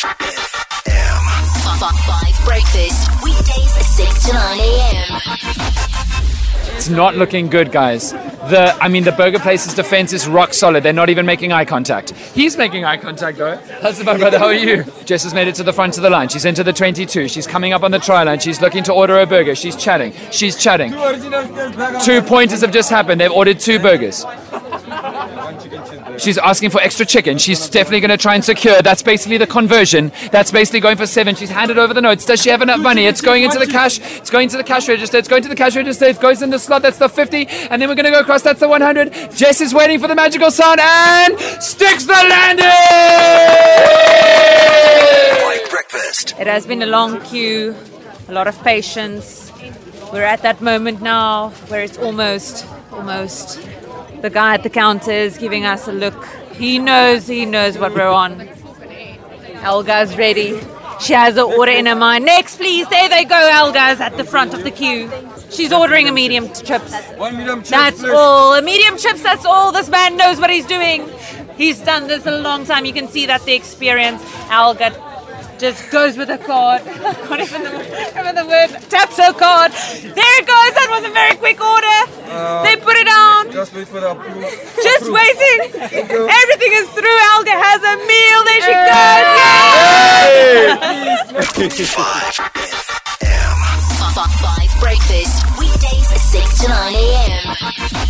Five breakfast weekdays six to nine a.m. It's not looking good, guys. The I mean, the burger place's defense is rock solid. They're not even making eye contact. He's making eye contact though. How's my brother? How are you? Jess has made it to the front of the line. She's into the 22. She's coming up on the try line. She's looking to order a burger. She's chatting. She's chatting. Two pointers have just happened. They've ordered two burgers. She's asking for extra chicken. She's definitely going to try and secure. That's basically the conversion. That's basically going for seven. She's handed over the notes. Does she have enough money? It's going into the cash. It's going to the cash register. It's going to the cash register. It goes in the slot. That's the 50. And then we're going to go across. That's the 100. Jess is waiting for the magical sound and sticks the landing. Five breakfast. It has been a long queue, a lot of patience. We're at that moment now where it's almost, almost. The guy at the counter is giving us a look. He knows, he knows what we're on. Elga's ready. She has an order in her mind. Next, please. There they go. Elga's at the front of the queue. She's ordering a medium chips. One medium chips, That's please. all. A medium chips, that's all. This man knows what he's doing. He's done this a long time. You can see that the experience. Alga just goes with the card. Not even the, even the word. Taps her card. There it goes. That was a very quick order. Just wait for the approval. Just approve. waiting. Everything is through. Alga has a meal. There she goes. Five breakfast weekdays 6 to 9 a.m.